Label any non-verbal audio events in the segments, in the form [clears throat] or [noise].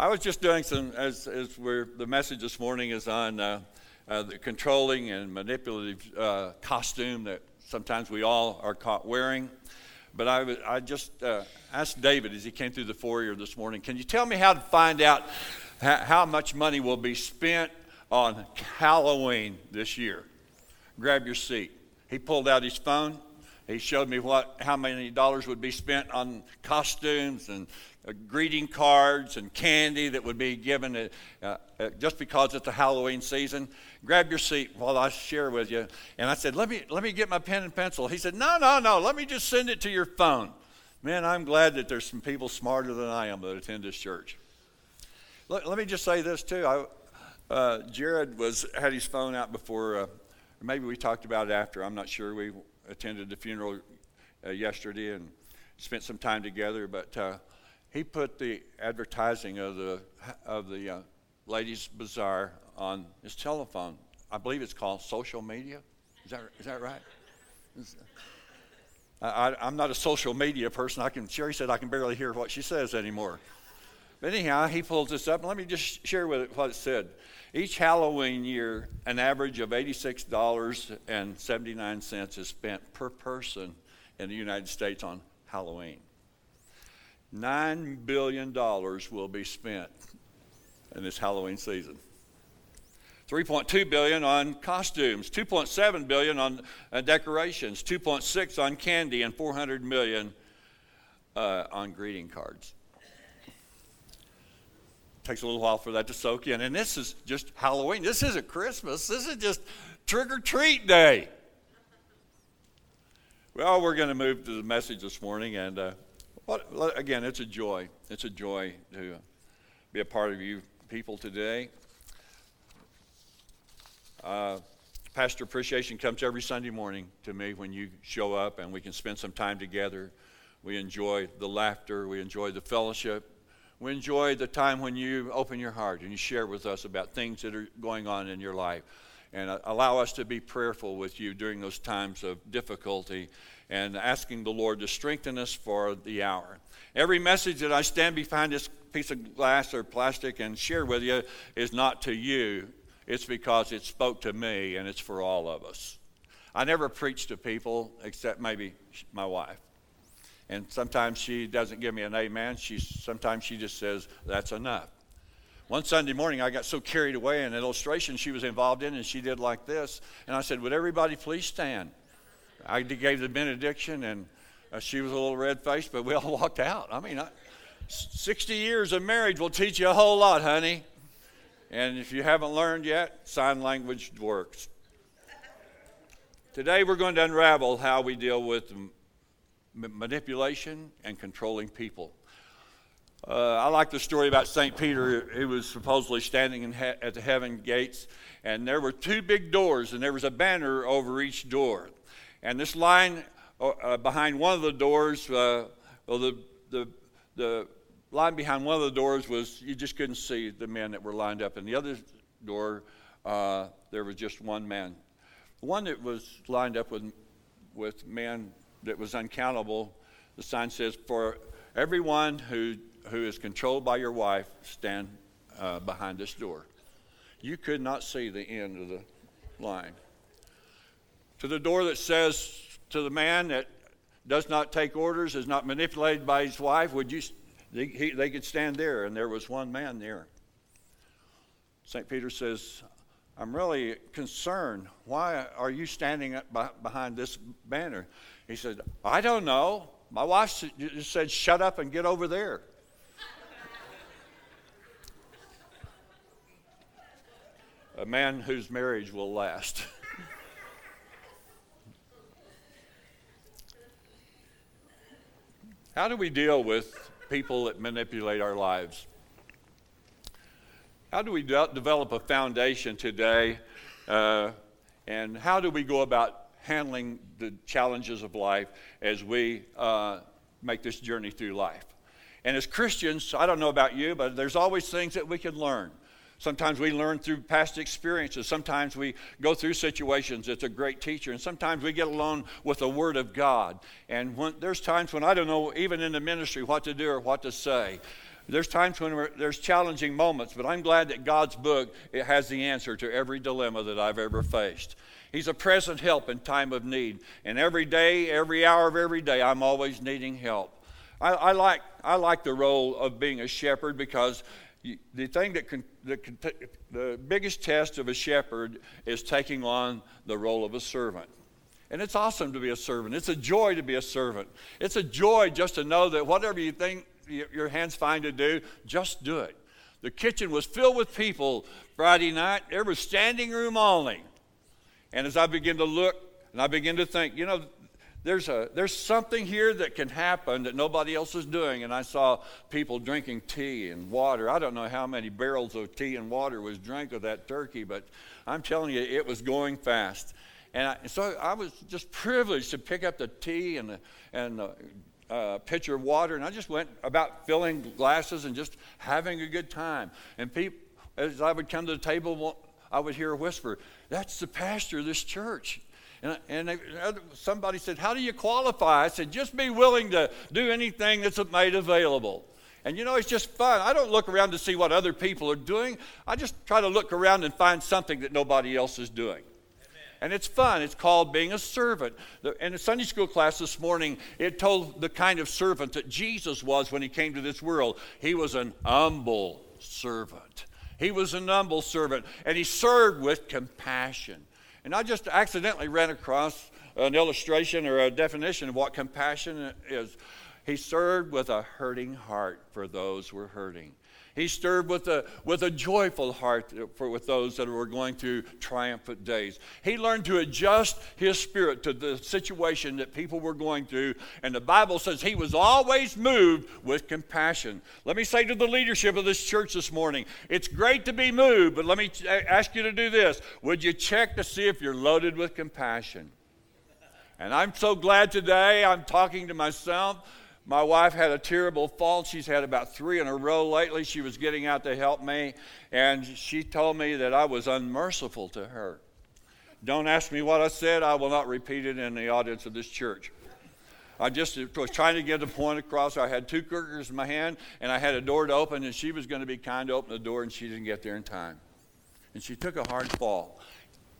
I was just doing some, as, as we're, the message this morning is on uh, uh, the controlling and manipulative uh, costume that sometimes we all are caught wearing. But I, I just uh, asked David as he came through the foyer this morning, can you tell me how to find out how much money will be spent on Halloween this year? Grab your seat. He pulled out his phone. He showed me what, how many dollars would be spent on costumes and uh, greeting cards and candy that would be given uh, uh, just because it's the Halloween season. Grab your seat while I share with you. And I said, let me, let me get my pen and pencil. He said, no, no, no, let me just send it to your phone. Man, I'm glad that there's some people smarter than I am that attend this church. Let, let me just say this too. I, uh, Jared was had his phone out before, uh, maybe we talked about it after. I'm not sure. We attended the funeral uh, yesterday and spent some time together, but he put the advertising of the of the uh, ladies' bazaar on his telephone. I believe it's called social media. Is that is that right? I, am not a social media person. I can. Sherry said I can barely hear what she says anymore. But anyhow, he pulls this up, let me just share with it what it said. Each Halloween year, an average of $86.79 is spent per person in the United States on Halloween. $9 billion will be spent in this Halloween season. 3.2 billion on costumes, 2.7 billion on uh, decorations, 2.6 on candy, and 400 million uh, on greeting cards. Takes a little while for that to soak in. And this is just Halloween. This isn't Christmas. This is just trick or treat day. Well, we're going to move to the message this morning, and uh, well, again, it's a joy. It's a joy to be a part of you people today. Uh, Pastor appreciation comes every Sunday morning to me when you show up and we can spend some time together. We enjoy the laughter, we enjoy the fellowship, we enjoy the time when you open your heart and you share with us about things that are going on in your life. And uh, allow us to be prayerful with you during those times of difficulty and asking the Lord to strengthen us for the hour. Every message that I stand behind this piece of glass or plastic and share with you is not to you, it's because it spoke to me and it's for all of us. I never preach to people except maybe my wife. And sometimes she doesn't give me an amen. She, sometimes she just says, that's enough. One Sunday morning, I got so carried away in an illustration she was involved in, and she did like this. And I said, Would everybody please stand? I gave the benediction, and uh, she was a little red faced, but we [laughs] all walked out. I mean, I, 60 years of marriage will teach you a whole lot, honey. And if you haven't learned yet, sign language works. Today, we're going to unravel how we deal with manipulation and controlling people. Uh, I like the story about St. Peter. He was supposedly standing he- at the heaven gates, and there were two big doors, and there was a banner over each door. And this line uh, uh, behind one of the doors, uh, well, the, the, the line behind one of the doors was you just couldn't see the men that were lined up. And the other door, uh, there was just one man. The one that was lined up with, with men that was uncountable, the sign says, For everyone who, who is controlled by your wife, stand uh, behind this door. You could not see the end of the line to the door that says to the man that does not take orders, is not manipulated by his wife, would you? They, he, they could stand there, and there was one man there. St. Peter says, I'm really concerned. Why are you standing up behind this banner? He said, I don't know. My wife just said, shut up and get over there. A man whose marriage will last. [laughs] How do we deal with people that manipulate our lives? How do we de- develop a foundation today? Uh, and how do we go about handling the challenges of life as we uh, make this journey through life? And as Christians, I don't know about you, but there's always things that we can learn. Sometimes we learn through past experiences. Sometimes we go through situations. It's a great teacher. And sometimes we get alone with the Word of God. And when, there's times when I don't know, even in the ministry, what to do or what to say. There's times when there's challenging moments, but I'm glad that God's book it has the answer to every dilemma that I've ever faced. He's a present help in time of need. And every day, every hour of every day, I'm always needing help. I, I like, I like the role of being a shepherd because you, the thing that can, the biggest test of a shepherd is taking on the role of a servant. And it's awesome to be a servant. It's a joy to be a servant. It's a joy just to know that whatever you think your hands find to do, just do it. The kitchen was filled with people Friday night. There was standing room only. And as I begin to look and I begin to think, you know, there's, a, there's something here that can happen that nobody else is doing. And I saw people drinking tea and water. I don't know how many barrels of tea and water was drank of that turkey, but I'm telling you, it was going fast. And I, so I was just privileged to pick up the tea and the, and the uh, pitcher of water, and I just went about filling glasses and just having a good time. And people, as I would come to the table, I would hear a whisper, That's the pastor of this church. And, and they, somebody said, How do you qualify? I said, Just be willing to do anything that's made available. And you know, it's just fun. I don't look around to see what other people are doing. I just try to look around and find something that nobody else is doing. And it's fun. It's called being a servant. In a Sunday school class this morning, it told the kind of servant that Jesus was when he came to this world. He was an humble servant. He was an humble servant, and he served with compassion. And I just accidentally ran across an illustration or a definition of what compassion is. He served with a hurting heart for those who were hurting. He stirred with a, with a joyful heart for, with those that were going through triumphant days. He learned to adjust his spirit to the situation that people were going through. And the Bible says he was always moved with compassion. Let me say to the leadership of this church this morning it's great to be moved, but let me ask you to do this. Would you check to see if you're loaded with compassion? And I'm so glad today I'm talking to myself my wife had a terrible fall. She's had about three in a row lately. She was getting out to help me, and she told me that I was unmerciful to her. Don't ask me what I said. I will not repeat it in the audience of this church. I just was trying to get the point across. I had two cookers in my hand, and I had a door to open, and she was going to be kind to open the door, and she didn't get there in time. And she took a hard fall.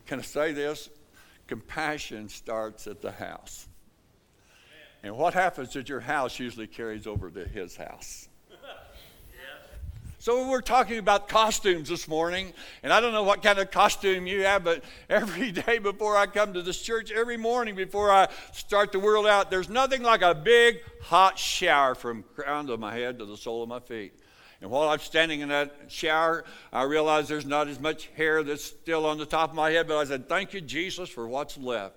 Can I say this? Compassion starts at the house. And what happens at your house usually carries over to his house. So we're talking about costumes this morning, and I don't know what kind of costume you have, but [laughs] every day before I come to this church, every morning before I start the world out, there's nothing like a big hot shower from crown of my head to the sole of my feet. And while I'm standing in that shower, I realize there's not as much hair that's still on the top of my head, but I said, Thank you, Jesus, for what's left.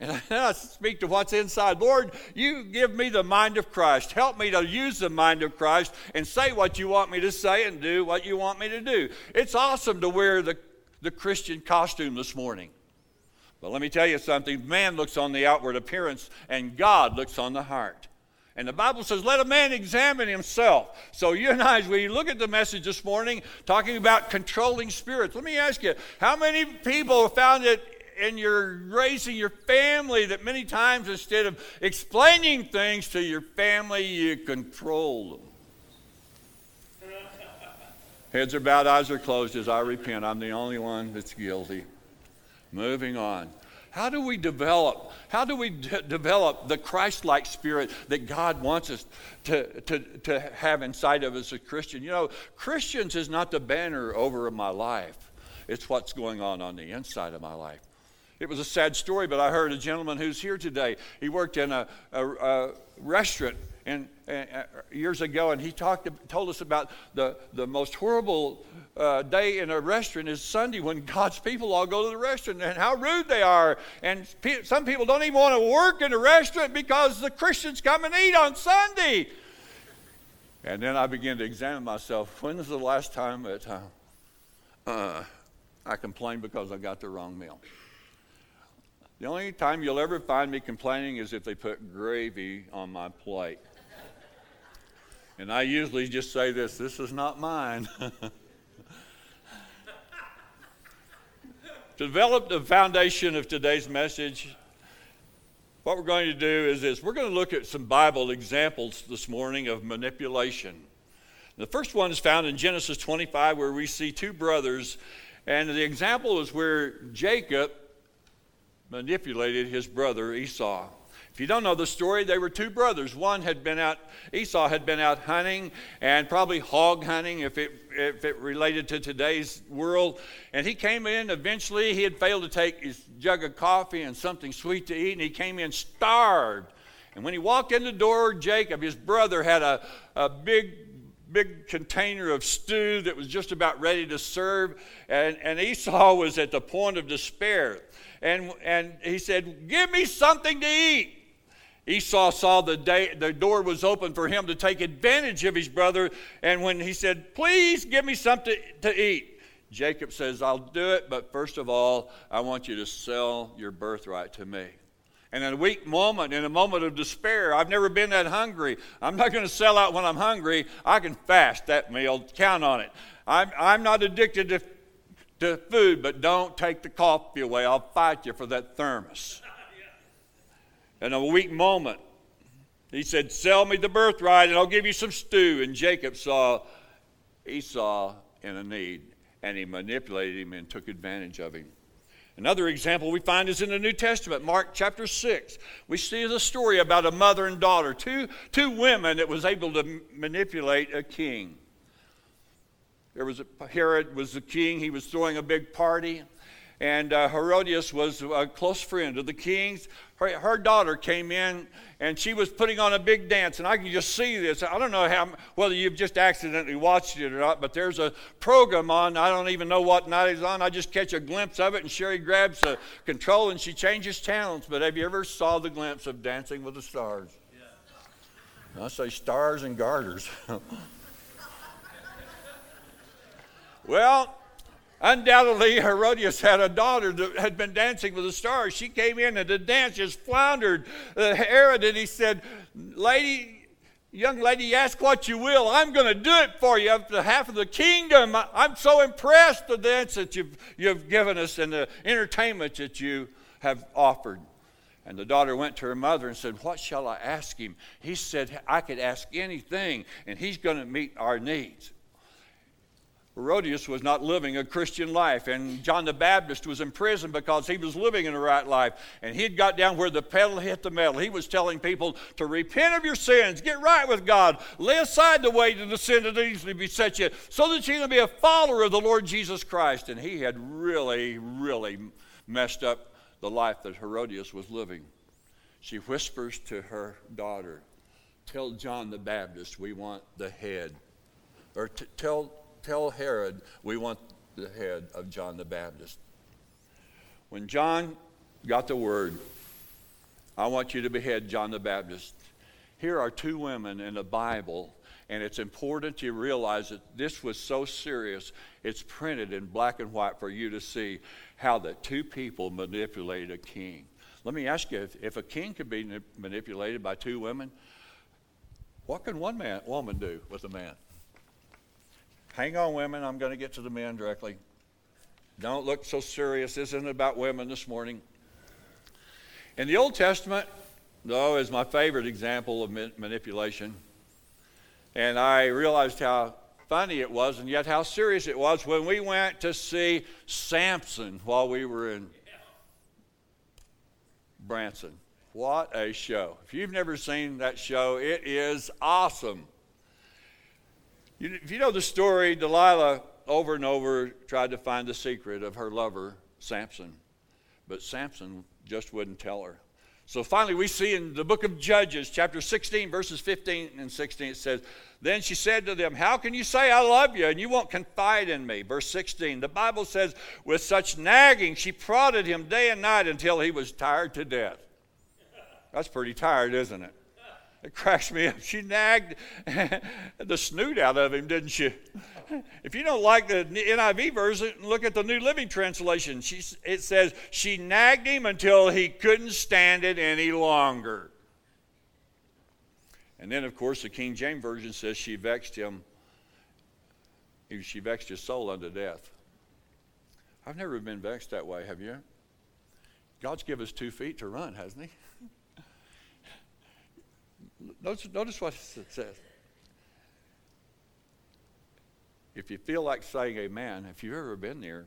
And [laughs] I speak to what's inside. Lord, you give me the mind of Christ. Help me to use the mind of Christ and say what you want me to say and do what you want me to do. It's awesome to wear the, the Christian costume this morning. But let me tell you something man looks on the outward appearance, and God looks on the heart. And the Bible says, let a man examine himself. So, you and I, as we look at the message this morning, talking about controlling spirits, let me ask you, how many people found it and you're raising your family that many times instead of explaining things to your family, you control them. Heads are bowed, eyes are closed as I repent. I'm the only one that's guilty. Moving on. How do we develop? How do we develop the Christ-like spirit that God wants us to, to, to have inside of us as a Christian? You know, Christians is not the banner over my life. It's what's going on on the inside of my life. It was a sad story, but I heard a gentleman who's here today. He worked in a, a, a restaurant and, uh, years ago, and he talked, told us about the, the most horrible uh, day in a restaurant is Sunday when [laughs] God's people all go to the restaurant and how rude they are. And pe- some people don't even want to work in a restaurant because the Christians come and eat on Sunday. And then I began to examine myself. When was the last time that uh I complained because I got the wrong meal? The only time you'll ever find me complaining is if they put gravy on my plate. And I usually just say this this is not mine. to [laughs] develop the foundation of today's message, what we're going to do is this we're going to look at some Bible examples this morning of manipulation. The first one is found in Genesis 25, where we see two brothers, and the example is where Jacob manipulated his brother Esau. If you don't know the story, they were two brothers. One had been out, Esau had been out hunting and probably hog hunting if it, if it related to today's world. And he came in eventually, he had failed to take his jug of coffee and something sweet to eat, and he came in starved. And when he walked in the door, Jacob, his brother, had a, a big big container of stew that was just about ready to serve. And, and Esau [laughs] was at the point of despair. And, and he said, Give me something to eat. Esau saw the, day, the door was open for him to take advantage of his brother. And when he said, Please give me something to eat, Jacob says, I'll do it, but first of all, I want you to sell your birthright to me. And in a weak moment, in a moment of despair, I've never been that hungry. I'm not going to sell out when I'm hungry. I can fast that meal, count on it. I'm, I'm not addicted to, to food, but don't take the coffee away. I'll fight you for that thermos in a weak moment. He said, Sell me the birthright and I'll give you some stew. And Jacob saw Esau in a need and he manipulated him and took advantage of him. Another example we find is in the New Testament, Mark chapter 6. We see the story about a mother and daughter, two, two women that was able to manipulate a king. There was a, Herod was the king, he was throwing a big party and uh, Herodias was a close friend of the king's. Her, her, daughter came in and she was putting on a big dance, and I can just see this. I don't know how, whether you've just accidentally watched it or not, but there's a program on. I don't even know what night it's on. I just catch a glimpse of it, and Sherry grabs the control and she changes channels. But have you ever saw the glimpse of Dancing with the Stars? Yeah. I say stars and garters. [laughs] well, Undoubtedly, Herodias had a daughter that had been dancing with the stars. She came in and the dance just floundered. Herod and he said, Lady, young lady, ask what you will. I'm going to do it for you on behalf of the kingdom. I'm so impressed with the dance that you've, you've given us and the entertainment that you have offered. And the daughter went to her mother and said, What shall I ask him? He said, I could ask anything, and he's going to meet our needs. Herodias was not living a Christian life, and John the Baptist was in prison because he was living in the right life. And he'd got down where the pedal hit the metal. He was telling people to repent of your sins, get right with God, lay aside the way to the sin that easily beset you, so that you can be a follower of the Lord Jesus Christ. And he had really, really messed up the life that Herodias was living. She whispers to her daughter, Tell John the Baptist we want the head. Or t- tell tell Herod we want the head of John the Baptist. When John got the word, I want you to behead John the Baptist. Here are two women in the Bible, and it's important you realize that this was so serious. It's printed in black and white for you to see how the two people manipulated a king. Let me ask you if, if a king could be manipulated by two women, what can one man, woman do with a man? Hang on, women. I'm going to get to the men directly. Don't look so serious. This isn't about women this morning. In the Old Testament, though, is my favorite example of manipulation. And I realized how funny it was, and yet how serious it was when we went to see Samson while we were in Branson. What a show. If you've never seen that show, it is awesome. You, if you know the story, Delilah over and over tried to find the secret of her lover, Samson, but Samson just wouldn't tell her. So finally, we see in the book of Judges, chapter 16, verses 15 and 16, it says, Then she said to them, How can you say I love you and you won't confide in me? Verse 16, the Bible says, With such nagging, she prodded him day and night until he was tired to death. That's pretty tired, isn't it? It cracks me up. She nagged [laughs] the snoot out of him, didn't she? If you don't like the NIV version, look at the New Living Translation. She, it says, She nagged him until he couldn't stand it any longer. And then, of course, the King James Version says she vexed him. She vexed his soul unto death. I've never been vexed that way, have you? God's given us two feet to run, hasn't He? [laughs] Notice, notice what it says. if you feel like saying amen, if you've ever been there,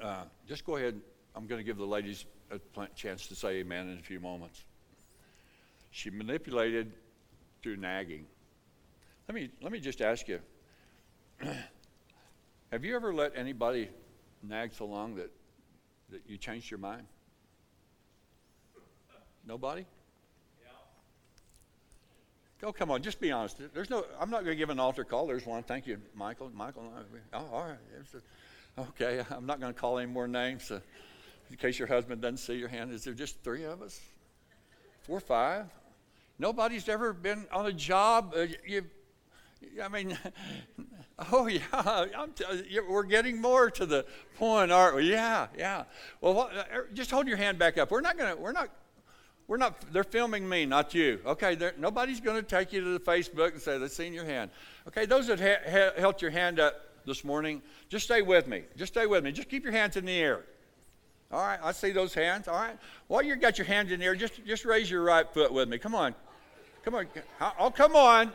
uh, just go ahead. I'm going to give the ladies a chance to say amen in a few moments. She manipulated through nagging. Let me, let me just ask you [clears throat] have you ever let anybody nag so long that, that you changed your mind? Nobody? Oh, come on, just be honest. There's no. I'm not going to give an altar call. There's one. Thank you, Michael. Michael. Oh, all right. Okay, I'm not going to call any more names uh, in case your husband doesn't see your hand. Is there just three of us? Four, five? Nobody's ever been on a job. Uh, you, I mean, [laughs] oh yeah, t- we're getting more to the point, aren't we? Yeah, yeah. Well, what, uh, just hold your hand back up. We're not going to. We're not we're not, they're filming me, not you. Okay, nobody's going to take you to the Facebook and say, they've seen your hand. Okay, those that ha- ha- held your hand up this morning, just stay with me. Just stay with me. Just keep your hands in the air. All right, I see those hands. All right. While you got your hands in the air, just, just raise your right foot with me. Come on. Come on. Oh, come on.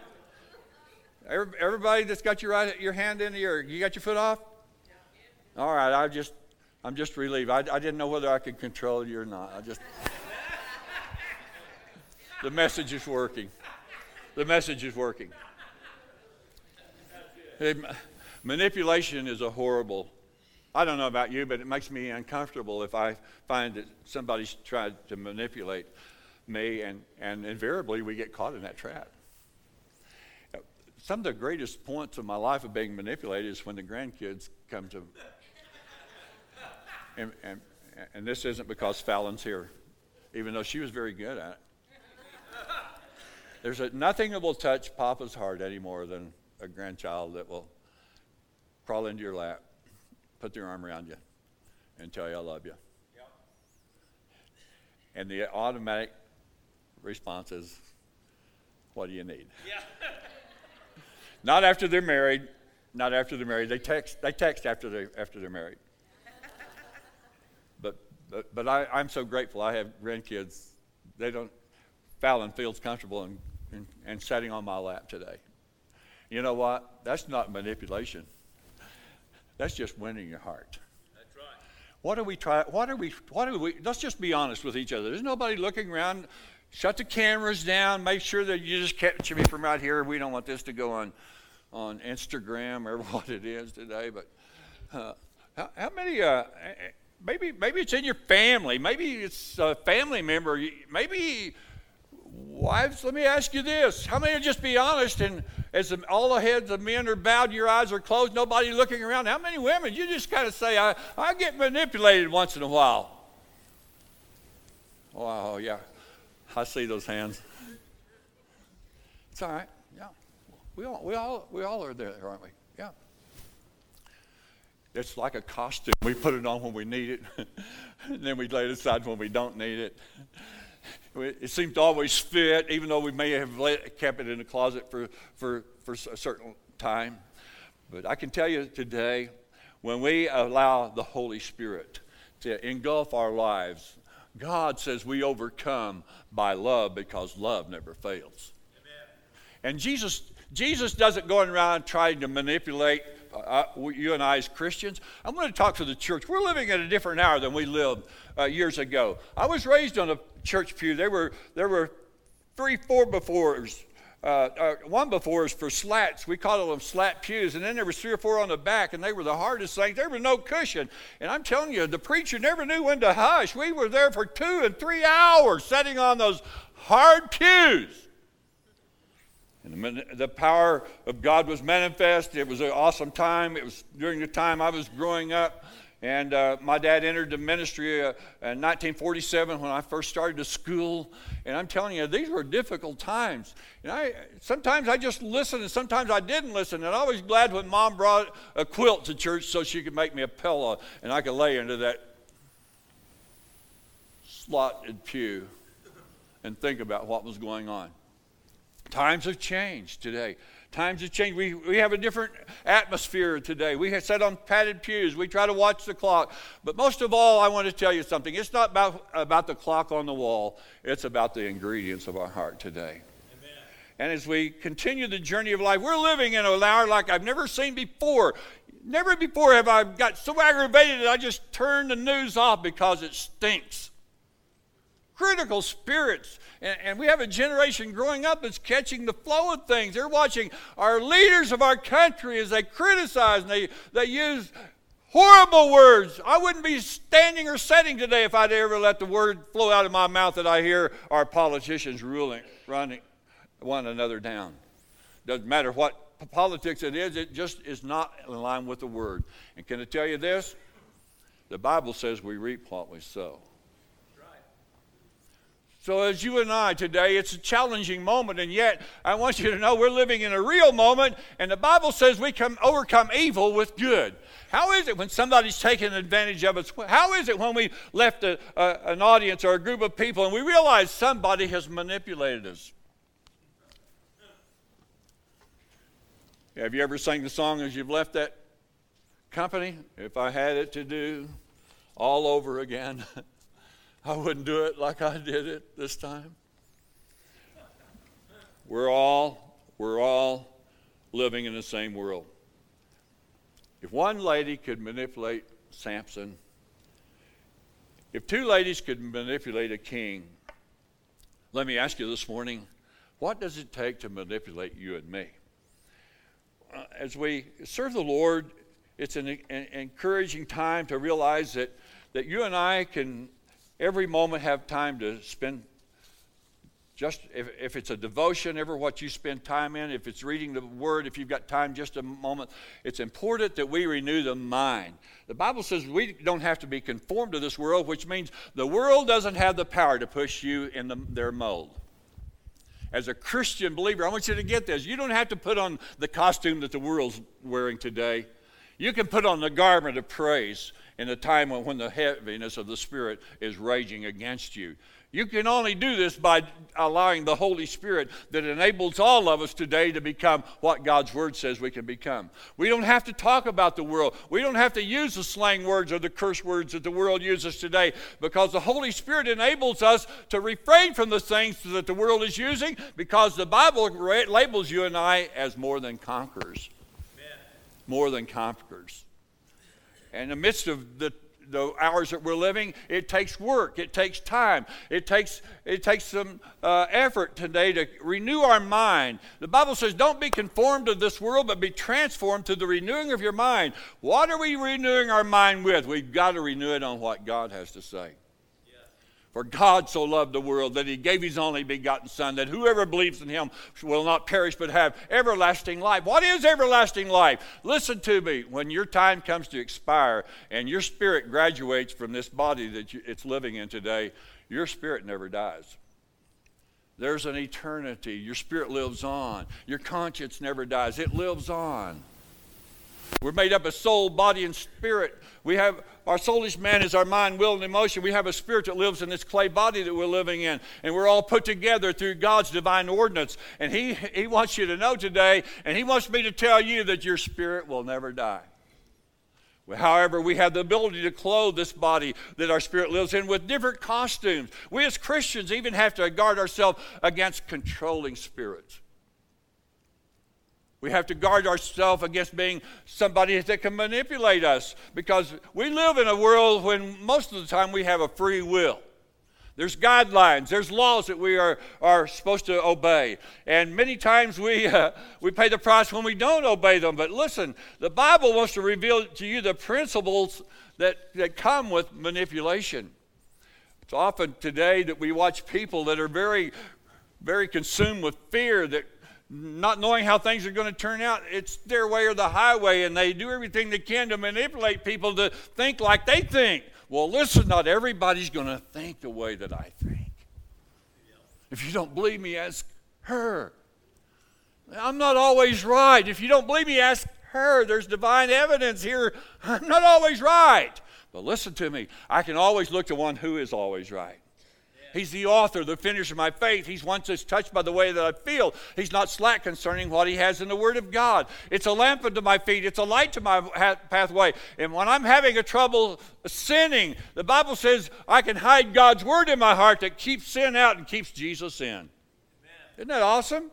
Everybody that's got your right your hand in the air, you got your foot off? All right, I just I'm just relieved. I, I didn't know whether I could control you or not. I just the message is working. The message is working. Manipulation is a horrible. I don't know about you, but it makes me uncomfortable if I find that somebody's tried to manipulate me, and, and invariably we get caught in that trap. Some of the greatest points of my life of being manipulated is when the grandkids come to. And, and, and this isn't because Fallon's here, even though she was very good at it. There's a, nothing that will touch Papa's heart any more than a grandchild that will crawl into your lap, put their arm around you, and tell you, I love you. Yep. And the automatic response is, What do you need? Yeah. [laughs] not after they're married. Not after they're married. They text, they text after, they, after they're married. but but, but I, I'm so grateful. I have grandkids. They don't, Fallon feels comfortable in and, and sitting on my lap today. You know what? That's not manipulation. That's just winning your heart. That's right. What are we trying? What are we? What are we? Let's just be honest with each other. There's nobody looking around. Shut the cameras down. Make sure that you just catch me from right here. We don't want this to go on, on Instagram or [laughs] what it is today. But uh, how, how, many? Uh, maybe maybe it's in your family. Maybe it's a family member. Maybe Wives, let me ask you this. How many just be honest and as all the heads of men are bowed, your eyes are closed, nobody looking around? How many women you just kind of say, I, I get manipulated once in a while? Wow, yeah. I see those hands. It's all right. Yeah. We all, we all, we all are there, aren't we? Yeah. It's like a costume. We put it on when we need it, [laughs] and then we lay it aside when we don't need it. It seems to always fit, even though we may have let, kept it in the closet for, for, for a certain time. But I can tell you today, when we allow the Holy Spirit to engulf our lives, God says we overcome by love because love never fails. Amen. And Jesus, Jesus doesn't go around trying to manipulate uh, you and I as Christians. I'm going to talk to the church. We're living at a different hour than we lived uh, years ago. I was raised on a church pew. There were, there were three, four befores. Uh, uh, one before is for slats. We called them slat pews. And then there was three or four on the back, and they were the hardest things. There was no cushion. And I'm telling you, the preacher never knew when to hush. We were there for two and three hours sitting on those hard pews. And the, power of God was manifest. It was an awesome time. It was during the time I was growing up. And uh, my dad entered the ministry uh, in 1947 when I first started to school. And I'm telling you, these were difficult times. And I, sometimes I just listened, and sometimes I didn't listen. And I was glad when mom brought a quilt to church so she could make me a pillow and I could lay into that slotted pew and think about what was going on. Times have changed today. Times have changed. We, we have a different atmosphere today. We have sat on padded pews. We try to watch the clock. But most of all, I want to tell you something. It's not about, about the clock on the wall, it's about the ingredients of our heart today. Amen. And as we continue the journey of life, we're living in an hour like I've never seen before. Never before have I got so aggravated that I just turned the news off because it stinks. Critical spirits. And, and, we have a generation growing up that's catching the flow of things. They're watching our leaders of our country as they criticize and they, they use horrible words. I wouldn't be standing or sitting today if I'd ever let the word flow out of my mouth that I hear our politicians ruling, running one another down. Doesn't matter what politics it is, it just is not in line with the word. And can I tell you this? The Bible says we reap what we sow. So, as you and I today, it's a challenging moment, and yet I want you to know we're living in a real moment, and the Bible says we can overcome evil with good. How is it when somebody's taking advantage of us? How is it when we left a, a, an audience or a group of people and we realize somebody has manipulated us? Have you ever sang the song as you've left that company? If I had it to do all over again, [laughs] I wouldn't do it like I did it this time. We're all we're all living in the same world. If one lady could manipulate Samson, if two ladies could manipulate a king, let me ask you this morning, what does it take to manipulate you and me? Uh, as we serve the Lord, it's an, an, encouraging time to realize that, that you and I can every moment have time to spend just if, if it's a devotion, ever what you spend time in, if it's reading the word, if you've got time just a moment, it's important that we renew the mind. The Bible says we don't have to be conformed to this world, which means the world doesn't have the power to push you in the, their mold as a Christian believer, I want you to get this. You don't have to put on the costume that the world's wearing today. You can put on the garment of praise in a time when the heaviness of the Spirit is raging against you. You can only do this by allowing the Holy Spirit that enables all of us today to become what God's Word says we can become. We don't have to talk about the world. We don't have to use the slang words or the curse words that the world uses today because the Holy Spirit enables us to refrain from the things that the world is using because the Bible labels you and I as more than conquerors. More than conquerors. And in the midst of the the hours that we're living, it takes work, it takes time, it takes, it takes some uh, effort today to renew our mind. The Bible says, Don't be conformed to this world, but be transformed to the renewing of your mind. What are we renewing our mind with? We've got to renew it on what God has to say. For God so loved the world that he gave his only begotten Son, that whoever believes in him will not perish but have everlasting life. What is everlasting life? Listen to me. When your time comes to expire and your spirit graduates from this body that it's living in today, your spirit never dies. There's an eternity. Your spirit lives on. Your conscience never dies, it lives on. We're made up of soul, body, and spirit. We have our soulish man is our mind, will, and emotion. We have a spirit that lives in this clay body that we're living in. And we're all put together through God's divine ordinance. And He, he wants you to know today, and He wants me to tell you that your spirit will never die. However, we have the ability to clothe this body that our spirit lives in with different costumes. We as Christians even have to guard ourselves against controlling spirits. We have to guard ourselves against being somebody that can manipulate us because we live in a world when most of the time we have a free will. There's guidelines, there's laws that we are, are supposed to obey. And many times we, [laughs] uh, we pay the price when we don't obey them. But listen, the Bible wants to reveal to you the principles that, that come with manipulation. It's often today that we watch people that are very, very consumed with fear that not knowing how things are going to turn out. It's their way or the highway, and they do everything they can to manipulate people to think like they think. Well, listen, not everybody's going to think the way that I think. If you don't believe me, ask her. I'm not always right. If you don't believe me, ask her. There's divine evidence here. [laughs] I'm not always right. But listen to me. I can always look to one who is always right. He's the author, the finisher of my faith. He's once that's touched by the way that I feel. He's not slack concerning what he has in the Word of God. It's a lamp unto my feet, it's a light to my pathway. And when I'm having a trouble sinning, the Bible says I can hide God's Word in my heart that keeps sin out and keeps Jesus in. Amen. Isn't that awesome?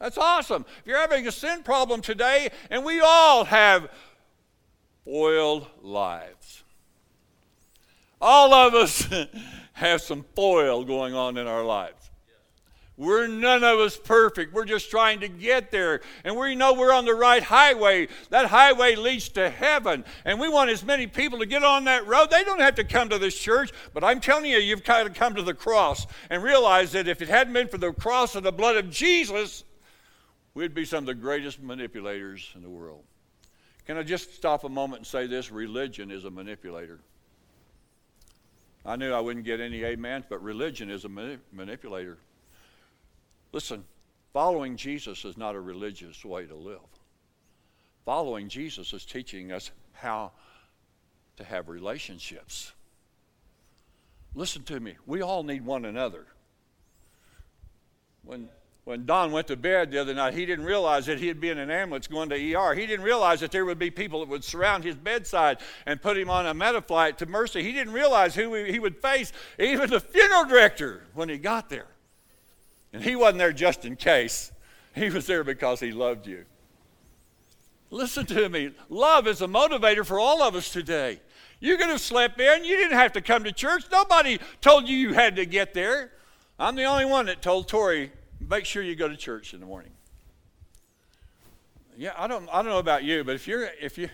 That's awesome. If you're having a sin problem today, and we all have foiled lives, all of us [laughs] have some foil going on in our lives. We're none of us perfect. We're just trying to get there. And we know we're on the right highway. That highway leads to heaven. And we want as many people to get on that road. They don't have to come to this church, but I'm telling you, you've got to come to the cross and realize that if it hadn't been for the cross and the blood of Jesus, we'd be some of the greatest manipulators in the world. Can I just stop a moment and say this? Religion is a manipulator. I knew I wouldn't get any amens, but religion is a manipulator. Listen, following Jesus is not a religious way to live. Following Jesus is teaching us how to have relationships. Listen to me. We all need one another. When, when Don went to bed the other night, he didn't realize that he'd be in an ambulance going to ER. He didn't realize that there would be people that would surround his bedside and put him on a Medi-Flight to Mercy. He didn't realize who he would face, even the funeral director, when he got there. And he wasn't there just in case, he was there because he loved you. Listen to me. Love is a motivator for all of us today. You could have slept in. You didn't have to come to church. Nobody told you you had to get there. I'm the only one that told Tori, make sure you go to church in the morning. Yeah, I don't, I don't know about you, but if you're, if you,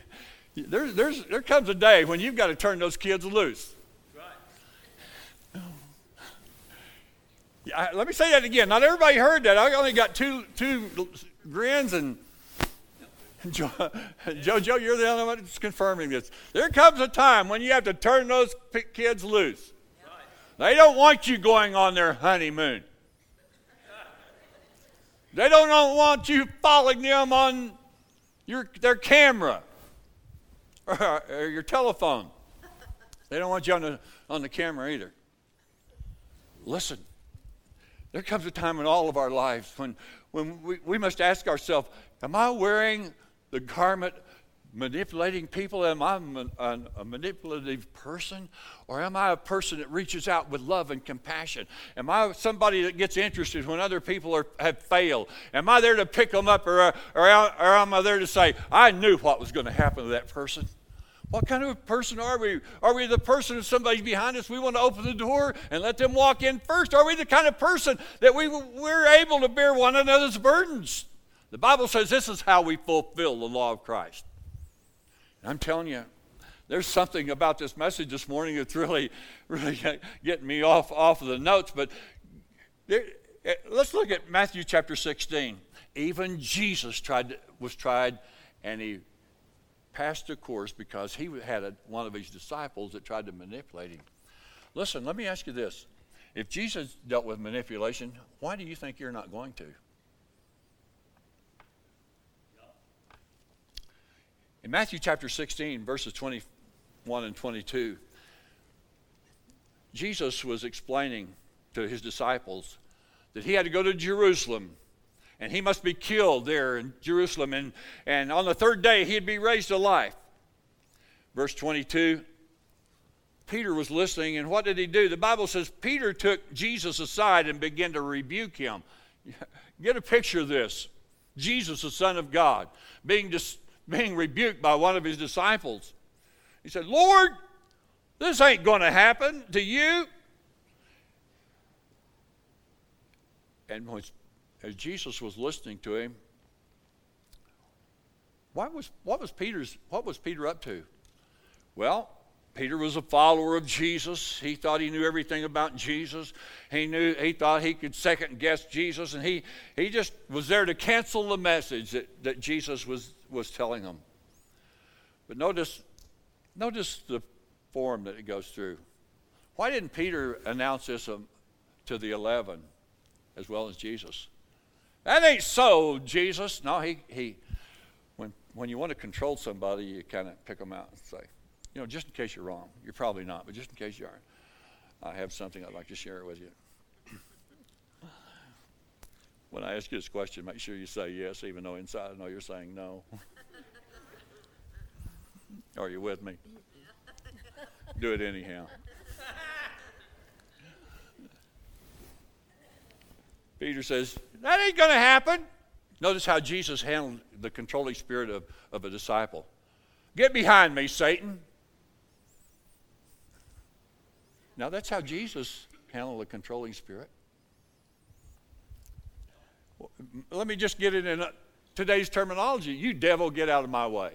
there, there's, there comes a day when you've got to turn those kids loose. Right. I, let me say that again. Not everybody heard that. I only got two, two grins and Joe, Joe, you're the only one that's confirming this. There comes a time when you have to turn those kids loose. They don't want you going on their honeymoon. They don't want you following them on your, their camera or, [laughs] or your telephone. They don't want you on the, on the camera either. Listen, there comes a time in all of our lives when, when we, we must ask ourselves Am I wearing the garment manipulating people? Am I a, manipulative person? Or am I a person that reaches out with love and compassion? Am I somebody that gets interested when other people are, have failed? Am I there to pick them up, or, or, or am I there to say, I knew what was going to happen to that person? What kind of a person are we? Are we the person if somebody's behind us, we want to open the door and let them walk in first? Are we the kind of person that we, we're able to bear one another's burdens? The Bible says this is how we fulfill the law of Christ. I'm telling you, there's something about this message this morning that's really, [laughs] really getting me off, off of the notes. But there, eh, let's look at Matthew chapter 16. Even Jesus tried, to, was tried, and he passed the course because he had a, one of his disciples that tried to manipulate him. Listen, let me ask you this. If Jesus dealt with manipulation, why do you think you're not going to? In Matthew chapter 16, verses 21 and 22, Jesus was explaining to his disciples that he had to go to Jerusalem and he must be killed there in Jerusalem. And, and on the third day, he'd be raised to life. Verse 22 Peter was listening, and what did he do? The Bible says Peter took Jesus aside and began to rebuke him. [laughs] Get a picture of this Jesus, the Son of God, being, dis- being rebuked by one of his disciples. He said, Lord, this ain't going to happen to you. And as Jesus was listening to him, why was, what, was Peter's, what was Peter up to? Well, Peter was a follower of Jesus. He thought he knew everything about Jesus. He knew he thought he could second guess Jesus, and he, he just was there to cancel the message that, that Jesus was, was telling them. But notice, notice the form that it goes through. Why didn't Peter announce this um, to the eleven as well as Jesus? That ain't so, Jesus. No, he, he when, when you want to control somebody, you kind of pick them out and say, you know, just in case you're wrong. You're probably not, but just in case you aren't, I have something I'd like to share with you. When I ask you this question, make sure you say yes, even though inside I know you're saying no. [laughs] Are you with me? Do it anyhow. [laughs] Peter says, That ain't going to happen. Notice how Jesus handled the controlling spirit of, of a disciple. Get behind me, Satan. Now, that's how Jesus handled the controlling spirit. Let me just get it in today's terminology. You devil, get out of my way.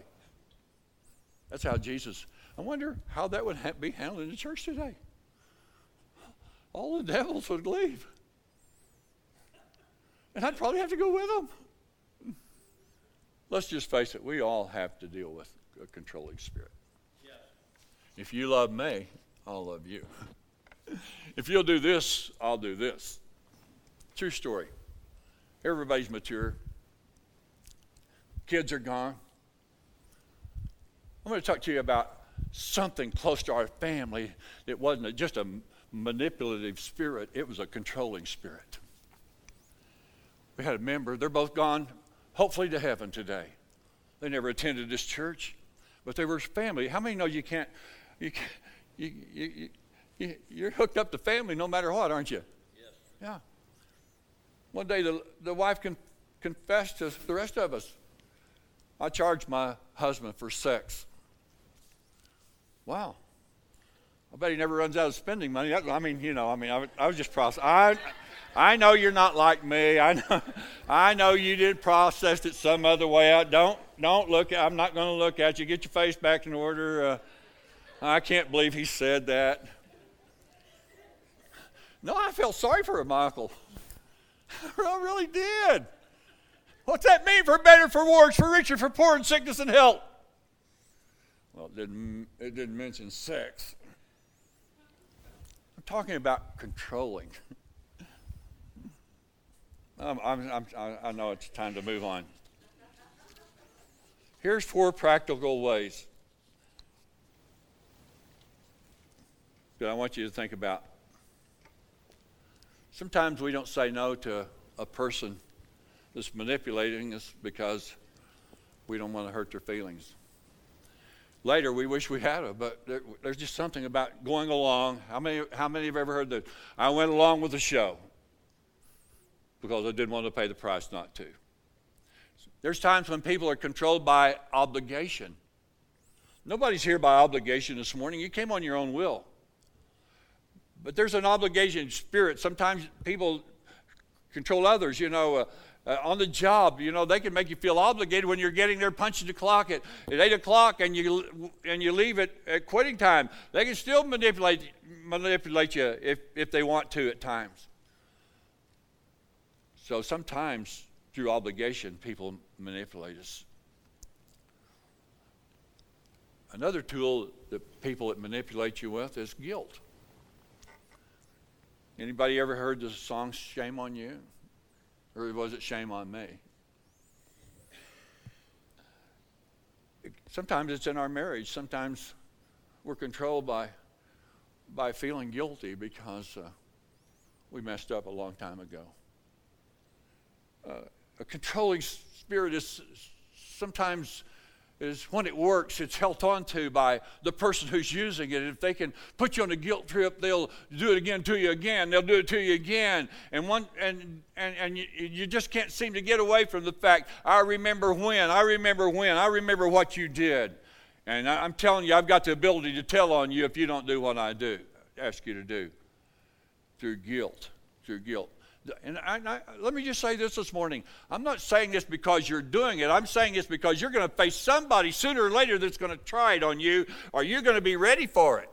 That's how Jesus. I wonder how that would ha- be handled in the church today. All the devils would leave. And I'd probably have to go with them. Let's just face it, we all have to deal with a controlling spirit. If you love me, I'll love you. [laughs] if you'll do this, I'll do this. True story. Everybody's mature. Kids are gone. I'm going to talk to you about something close to our family that wasn't just a manipulative spirit, it was a controlling spirit. We had a member, they're both gone, hopefully to heaven today. They never attended this church, but they were family. How many know you can't, you, you, you, you, you're hooked up to family no matter what, aren't you? Yes. Yeah. One day the, the wife con- confessed to the rest of us I charged my husband for sex. Wow. I bet he never runs out of spending money. I mean, you know, I mean, I, I was just process. I, I know you're not like me. I know, [laughs] I know you did process it some other way. I don't, don't look. At, I'm not going to look at you. Get your face back in order. Uh, I can't believe he said that. No, I felt sorry for him, Michael. [laughs] I really did. What's that mean for better, for worse, for richer, for poor, and sickness and health? Well, it didn't, it didn't mention sex. I'm talking about controlling. [laughs] I'm, I'm, i know it's time to move on. Here's four practical ways that I want you to think about. Sometimes we don't say no to a person that's manipulating us because we don't want to hurt their feelings. Later, we wish we had it, but there, there's just something about going along. How many, how many have ever heard that? I went along with the show because I didn't want to pay the price not to. There's times when people are controlled by obligation. Nobody's here by obligation this morning. You came on your own will. But there's an obligation spirit. Sometimes people control others. You know, uh, uh, on the job, you know, they can make you feel obligated when you're getting there punching the clock at, at 8 o'clock and you, and you leave at, at quitting time. They can still manipulate, manipulate you if, if they want to at times. So sometimes through obligation, people manipulate us. Another tool that people that manipulate you with is guilt. Anybody ever heard the song Shame on You? Or was it shame on me? Sometimes it's in our marriage. Sometimes we're controlled by, by feeling guilty because uh, we messed up a long time ago. Uh, a controlling spirit is sometimes is when it works, it's held on to by the person who's using it. If they can put you on a guilt trip, they'll do it again to you again. They'll do it to you again. And one and and, and you, you just can't seem to get away from the fact, I remember when, I remember when, I remember what you did. And I, I'm telling you, I've got the ability to tell on you if you don't do what I do, ask you to do. Through guilt. Through guilt. And I, I, let me just say this this morning. I'm not saying this because you're doing it. I'm saying this because you're going to face somebody sooner or later that's going to try it on you, or you're going to be ready for it.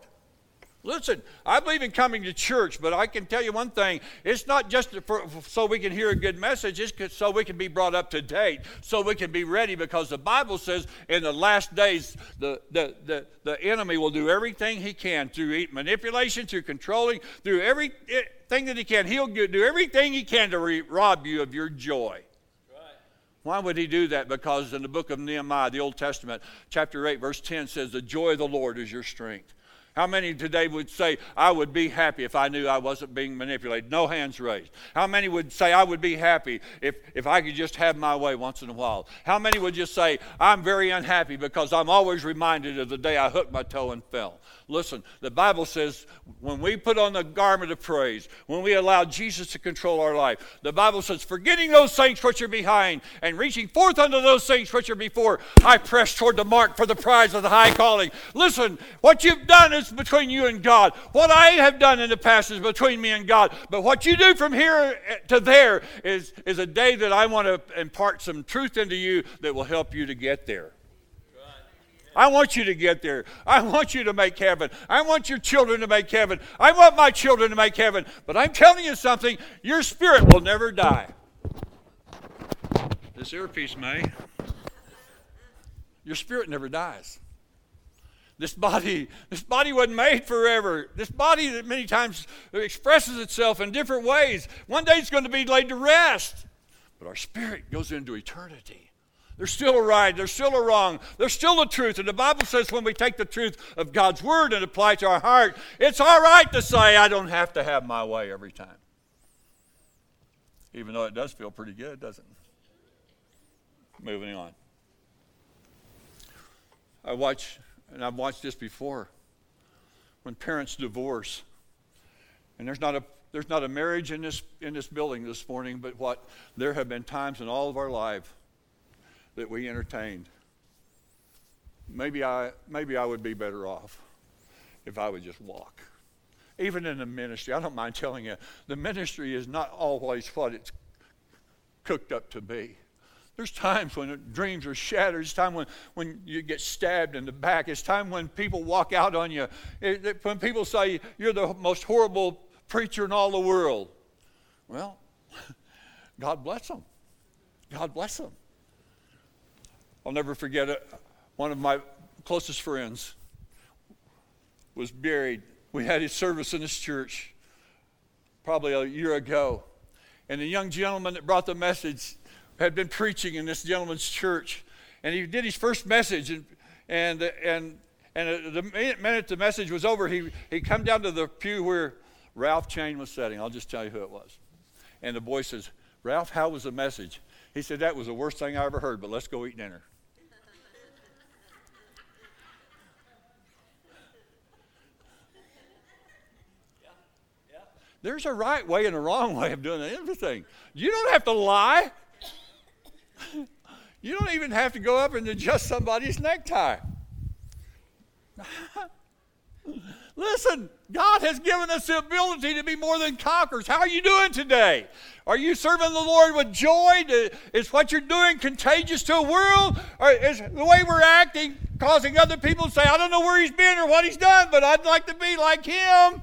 Listen, I believe in coming to church, but I can tell you one thing. It's not just for, so we can hear a good message, it's so we can be brought up to date, so we can be ready, because the Bible says in the last days, the, the, the, the enemy will do everything he can through manipulation, through controlling, through everything that he can. He'll do everything he can to re- rob you of your joy. Why would he do that? Because in the book of Nehemiah, the Old Testament, chapter 8, verse 10 says, The joy of the Lord is your strength. How many today would say, I would be happy if I knew I wasn't being manipulated? No hands raised. How many would say, I would be happy if, if I could just have my way once in a while? How many would just say, I'm very unhappy because I'm always reminded of the day I hooked my toe and fell? Listen, the Bible says when we put on the garment of praise, when we allow Jesus to control our life, the Bible says, forgetting those things which are behind and reaching forth unto those things which are before, I press toward the mark for the prize of the high calling. Listen, what you've done is between you and God. What I have done in the past is between me and God. But what you do from here eh, to there is, is a day that I want to impart some truth into you that will help you to get there. I want you to get there. I want you to make heaven. I want your children to make heaven. I want my children to make heaven. But I'm telling you something your spirit will never die. This earpiece may. Your spirit never dies. This body, this body wasn't made forever. This body that many times expresses itself in different ways. One day it's going to be laid to rest. But our spirit goes into eternity. There's still a right, there's still a wrong, there's still a truth. And the Bible says when we take the truth of God's word and apply it to our heart, it's all right to say, I don't have to have my way every time. Even though it does feel pretty good, doesn't it? Moving on. I watch, and I've watched this before, when parents divorce, and there's not a there's not a marriage in this in this building this morning, but what there have been times in all of our life that we entertained. Maybe I, maybe I would be better off if I would just walk. Even in the ministry, I don't mind telling you, the ministry is not always what it's cooked up to be. There's times when dreams are shattered. It's time when, when you get stabbed in the back. It's time when people walk out on you. It, it, when people say, You're the most horrible preacher in all the world. Well, [laughs] God bless them. God bless them. I'll never forget it. One of my closest friends was buried. We had his service in this church probably a year ago. And the young gentleman that brought the message had been preaching in this gentleman's church. And he did his first message. And, and, and, and uh, the minute the message was over, he, he come down to the pew where Ralph Chain was sitting. I'll just tell you who it was. And the boy says, Ralph, how was the message? He said, That was the worst thing I ever heard, but let's go eat dinner. There's a right way and a wrong way of doing everything. You don't have to lie. You don't even have to go up and adjust somebody's necktie. [laughs] Listen, God has given us the ability to be more than conquerors. How are you doing today? Are you serving the Lord with joy? Is what you're doing contagious to a world? Or is the way we're acting causing other people to say, I don't know where he's been or what he's done, but I'd like to be like him?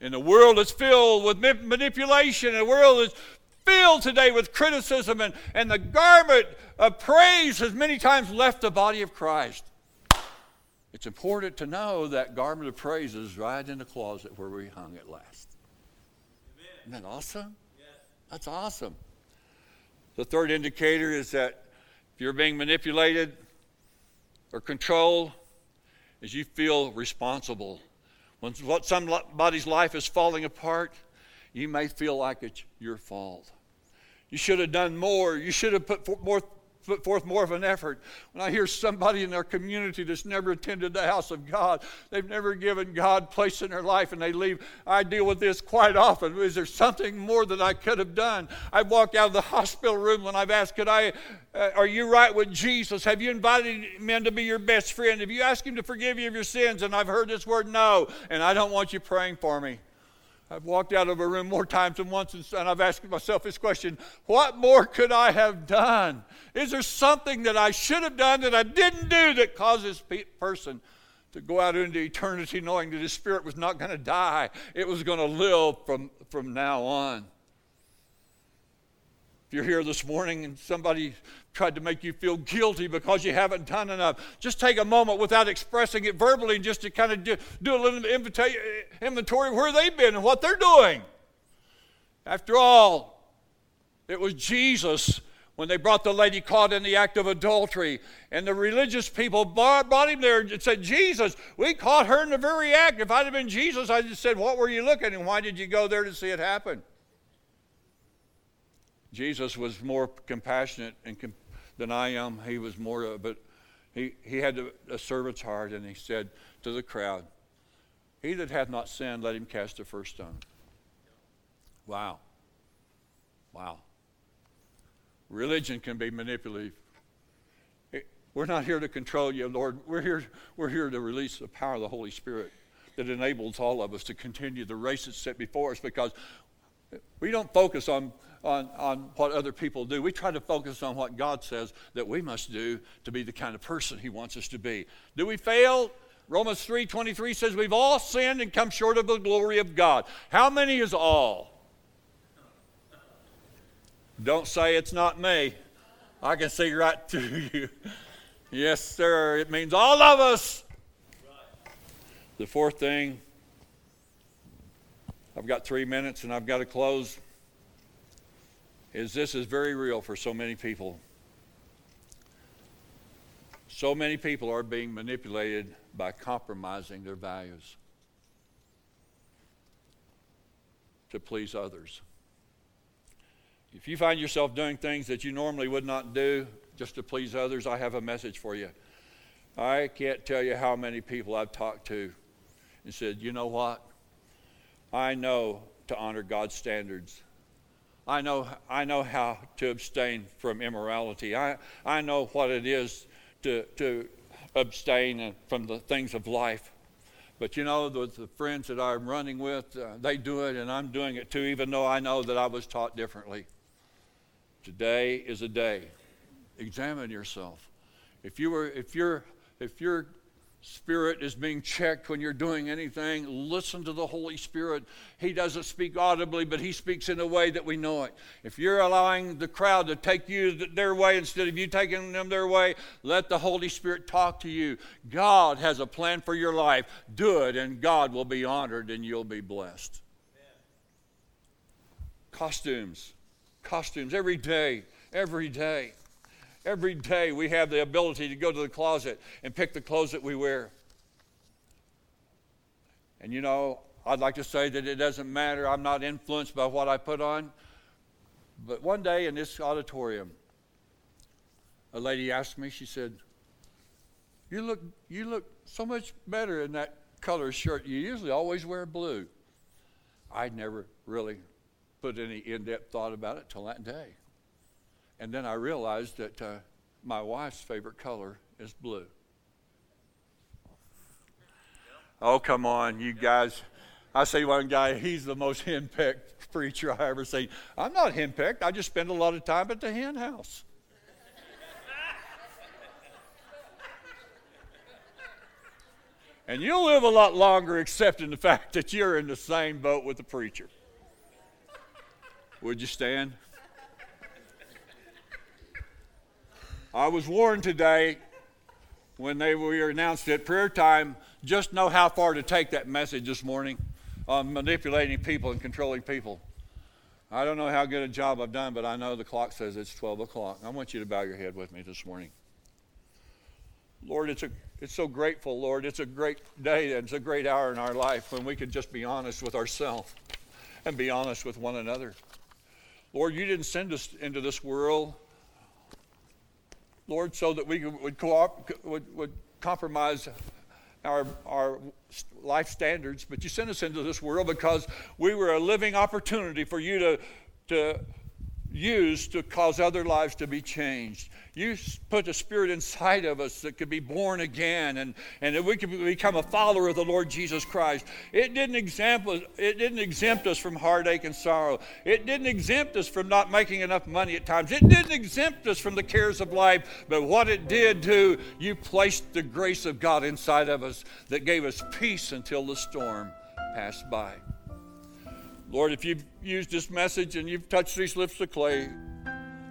In a world that's filled with manipulation, a world that's filled today with criticism, and, and the garment of praise has many times left the body of Christ. It's important to know that garment of praise is right in the closet where we hung it last. Amen. Isn't that awesome? Yes. That's awesome. The third indicator is that if you're being manipulated or controlled, is you feel responsible when somebody's life is falling apart, you may feel like it's your fault. You should have done more. You should have put more put forth more of an effort. When I hear somebody in their community that's never attended the house of God, they've never given God place in their life, and they leave. I deal with this quite often. Is there something more that I could have done? I've walked out of the hospital room when I've asked, "Could I? Uh, are you right with Jesus? Have you invited men to be your best friend? Have you asked him to forgive you of your sins?" And I've heard this word, "No," and I don't want you praying for me. I've walked out of a room more times than once and I've asked myself this question what more could I have done? Is there something that I should have done that I didn't do that causes this person to go out into eternity knowing that his spirit was not going to die? It was going to live from, from now on. If you're here this morning and somebody tried to make you feel guilty because you haven't done enough, just take a moment without expressing it verbally just to kind of do, do a little inventory of where they've been and what they're doing. After all, it was Jesus when they brought the lady caught in the act of adultery. And the religious people brought, him there and said, Jesus, we caught her in the very act. If I'd have been Jesus, I'd just said, What were you looking and why did you go there to see it happen? Jesus was more compassionate and com- than I am. He was more, but he, he had a, a servant's heart, and he said to the crowd, He that hath not sinned, let him cast the first stone. Wow. Wow. Religion can be manipulative. We're not here to control you, Lord. We're here, we're here to release the power of the Holy Spirit that enables all of us to continue the race that's set before us because we don't focus on, on, on what other people do. We try to focus on what God says that we must do to be the kind of person He wants us to be. Do we fail? Romans 3:23 says we've all sinned and come short of the glory of God. How many is all? Don't say it's not me. I can see right [laughs] through you. Yes, sir. It means all of us. The fourth thing, I've got three minutes and I've got to close, is this is very real for so many people. So many people are being manipulated by compromising their values to please others. If you find yourself doing things that you normally would not do just to please others, I have a message for you. I can't tell you how many people I've talked to and said, you know what? I know to honor God's standards. I know, I know how to abstain from immorality. I, I know what it is to, to abstain from the things of life. But you know, the, the friends that I'm running with, uh, they do it, and I'm doing it too, even though I know that I was taught differently. Today is a day. Examine yourself. If you were, if you're, if your spirit is being checked when you're doing anything, listen to the Holy Spirit. He doesn't speak audibly, but He speaks in a way that we know it. If you're allowing the crowd to take you their way instead of you taking them their way, let the Holy Spirit talk to you. God has a plan for your life. Do it, and God will be honored and you'll be blessed. Amen. Costumes costumes every day, every day. Every day we have the ability to go to the closet and pick the clothes that we wear. And you know, I'd like to say that it doesn't matter. I'm not influenced by what I put on. But one day in this auditorium, a lady asked me, she said, You look, you look so much better in that color shirt. You usually always wear blue. I'd never really put any in depth thought about it till that day. And then I realized that uh, my wife's favorite color is blue. Oh, come on, you guys. I see one guy, he's the most [laughs] henpecked preacher I ever seen. I'm not henpecked, I just spend a lot of time at the hen house. and you'll live a lot longer, accepting the fact that you're in the same boat with the preacher. Would you stand? I was warned today when they were announced at prayer time, just know how far to take that message this morning on manipulating people and controlling people. I don't know how good a job I've done, but I know the clock says it's 12 o'clock. I want you to bow your head with me this morning. Lord, it's, a, it's so grateful, Lord. It's a great day and it's a great hour in our life when we can just be honest with ourselves and be honest with one another. Lord, you didn't send us into this world, Lord, so that we would, co- would, would compromise our, our life standards, but you sent us into this world because we were a living opportunity for you to, to use to cause other lives to be changed. You put a spirit inside of us that could be born again and, and that we could become a follower of the Lord Jesus Christ. It didn't, exempt, it didn't exempt us from heartache and sorrow. It didn't exempt us from not making enough money at times. It didn't exempt us from the cares of life. But what it did do, you placed the grace of God inside of us that gave us peace until the storm passed by. Lord, if you've used this message and you've touched these lips of clay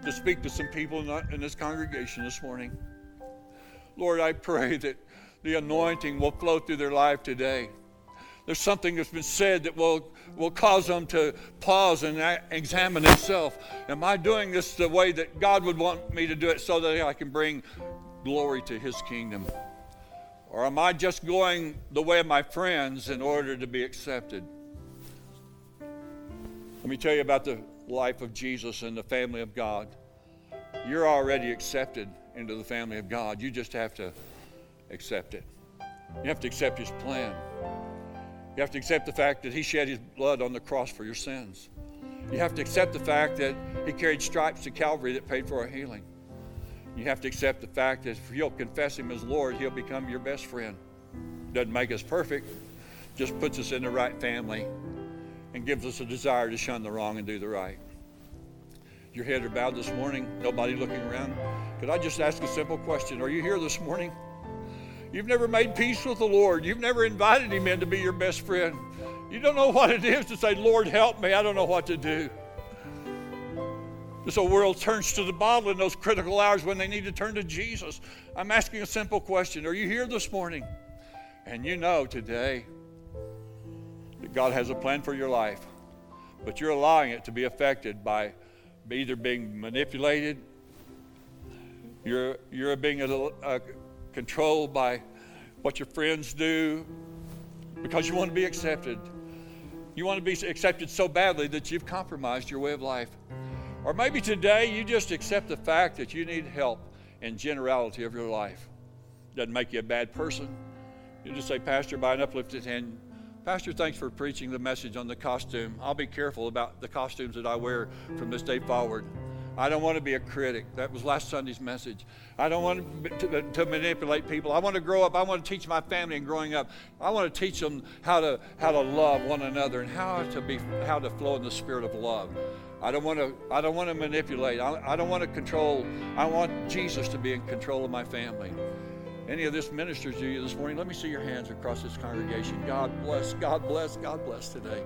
to speak to some people in this congregation this morning, Lord, I pray that the anointing will flow through their life today there's something that's been said that will, will cause them to pause and examine themselves. Am I doing this the way that God would want me to do it so that I can bring glory to His kingdom? Or am I just going the way of my friends in order to be accepted? Let me tell you about the life of Jesus and the family of God. You're already accepted into the family of God. You just have to accept it. You have to accept His plan. You have to accept the fact that He shed His blood on the cross for your sins. You have to accept the fact that He carried stripes to Calvary that paid for our healing. You have to accept the fact that if you'll confess Him as Lord, He'll become your best friend. Doesn't make us perfect, just puts us in the right family and gives us a desire to shun the wrong and do the right. Your head are bowed this morning, nobody looking around. Could I just ask a simple question? Are you here this morning? You've never made peace with the Lord. You've never invited Him in to be your best friend. You don't know what it is to say, Lord, help me. I don't know what to do. This whole world turns to the bottle in those critical hours when they need to turn to Jesus. I'm asking a simple question Are you here this morning? And you know today that God has a plan for your life, but you're allowing it to be affected by either being manipulated, you're, you're being a, a, uh, controlled by what your friends do because you want to be accepted. You want to be accepted so badly that you've compromised your way of life. Or maybe today you just accept the fact that you need help in generality of your life. Doesn't make you a bad person. You just say, Pastor, by an uplifted hand, Pastor, thanks for preaching the message on the costume. I'll be careful about the costumes that I wear from this day forward. I don't want to be a critic. That was last Sunday's message. I don't want to, to, manipulate people. I want to grow up. I want to teach my family and growing up. I want to teach them how to how to love one another and how to be how to flow in the spirit of love. I don't want to I don't want to manipulate. I, I don't want to control. I want Jesus to be in control of my family. Any of this ministers to you this morning, let me see your hands across this congregation. God bless, God bless, God bless today.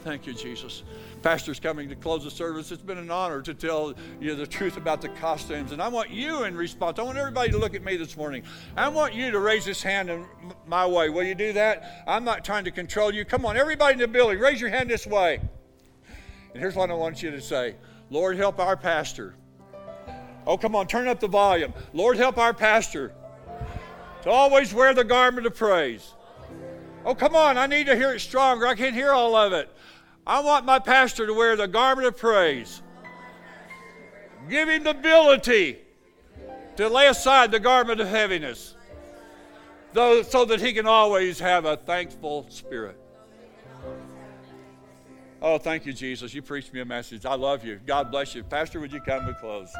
Thank you, Jesus. Pastor's coming to close the service. It's been an honor to tell you the truth about the costumes. And I want you in response, I want everybody to look at me this morning. I want you to raise this hand in my way. Will you do that? I'm not trying to control you. Come on, everybody in the building, raise your hand this way. And here's what I want you to say Lord, help our pastor. Oh, come on, turn up the volume. Lord, help our pastor to always wear the garment of praise. Oh, come on, I need to hear it stronger. I can't hear all of it. I want my pastor to wear the garment of praise. Give him the ability to lay aside the garment of heaviness though, so that he can always have a thankful spirit. Oh, thank you, Jesus. You preached me a message. I love you. God bless you. Pastor, would you come to close?